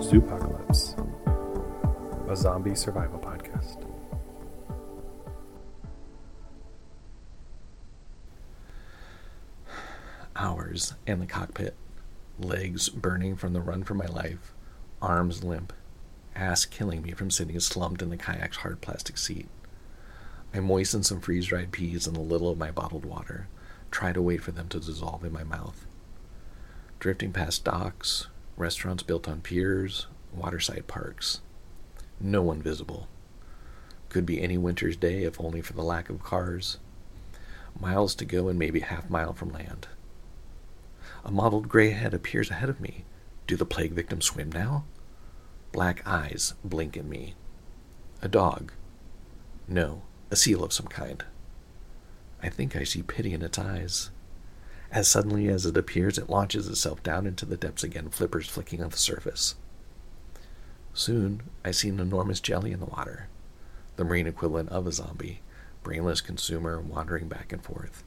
Zoopocalypse, a zombie survival podcast. Hours in the cockpit, legs burning from the run for my life, arms limp, ass killing me from sitting slumped in the kayak's hard plastic seat. I moisten some freeze dried peas in a little of my bottled water, try to wait for them to dissolve in my mouth. Drifting past docks, restaurants built on piers, waterside parks. No one visible. Could be any winter's day if only for the lack of cars. Miles to go and maybe half mile from land. A mottled gray head appears ahead of me. Do the plague victims swim now? Black eyes blink at me. A dog. No, a seal of some kind. I think I see pity in its eyes. As suddenly as it appears, it launches itself down into the depths again, flippers flicking on the surface. Soon, I see an enormous jelly in the water, the marine equivalent of a zombie, brainless consumer wandering back and forth.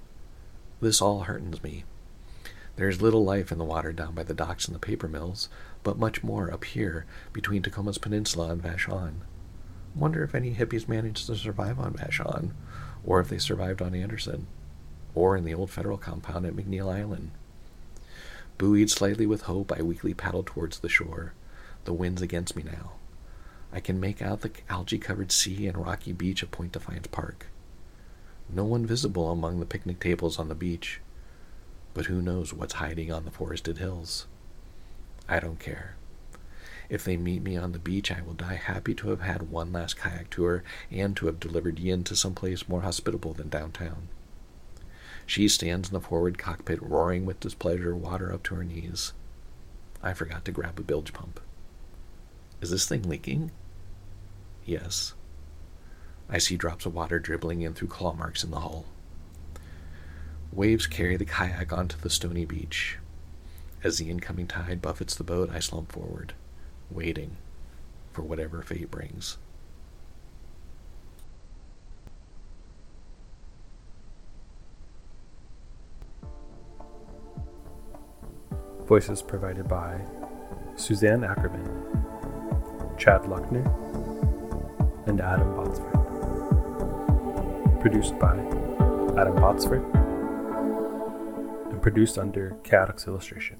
This all heartens me. There is little life in the water down by the docks and the paper mills, but much more up here between Tacoma's Peninsula and Vashon. Wonder if any hippies managed to survive on Vashon, or if they survived on Anderson or in the old federal compound at McNeil Island. Buoyed slightly with hope, I weakly paddle towards the shore. The wind's against me now. I can make out the algae covered sea and rocky beach of Point Defiance Park. No one visible among the picnic tables on the beach, but who knows what's hiding on the forested hills? I don't care. If they meet me on the beach, I will die happy to have had one last kayak tour and to have delivered Yin to some place more hospitable than downtown. She stands in the forward cockpit, roaring with displeasure, water up to her knees. I forgot to grab a bilge pump. Is this thing leaking? Yes. I see drops of water dribbling in through claw marks in the hull. Waves carry the kayak onto the stony beach. As the incoming tide buffets the boat, I slump forward, waiting for whatever fate brings. Voices provided by Suzanne Ackerman, Chad Luckner, and Adam Botsford. Produced by Adam Botsford produced under Kaotix Illustration.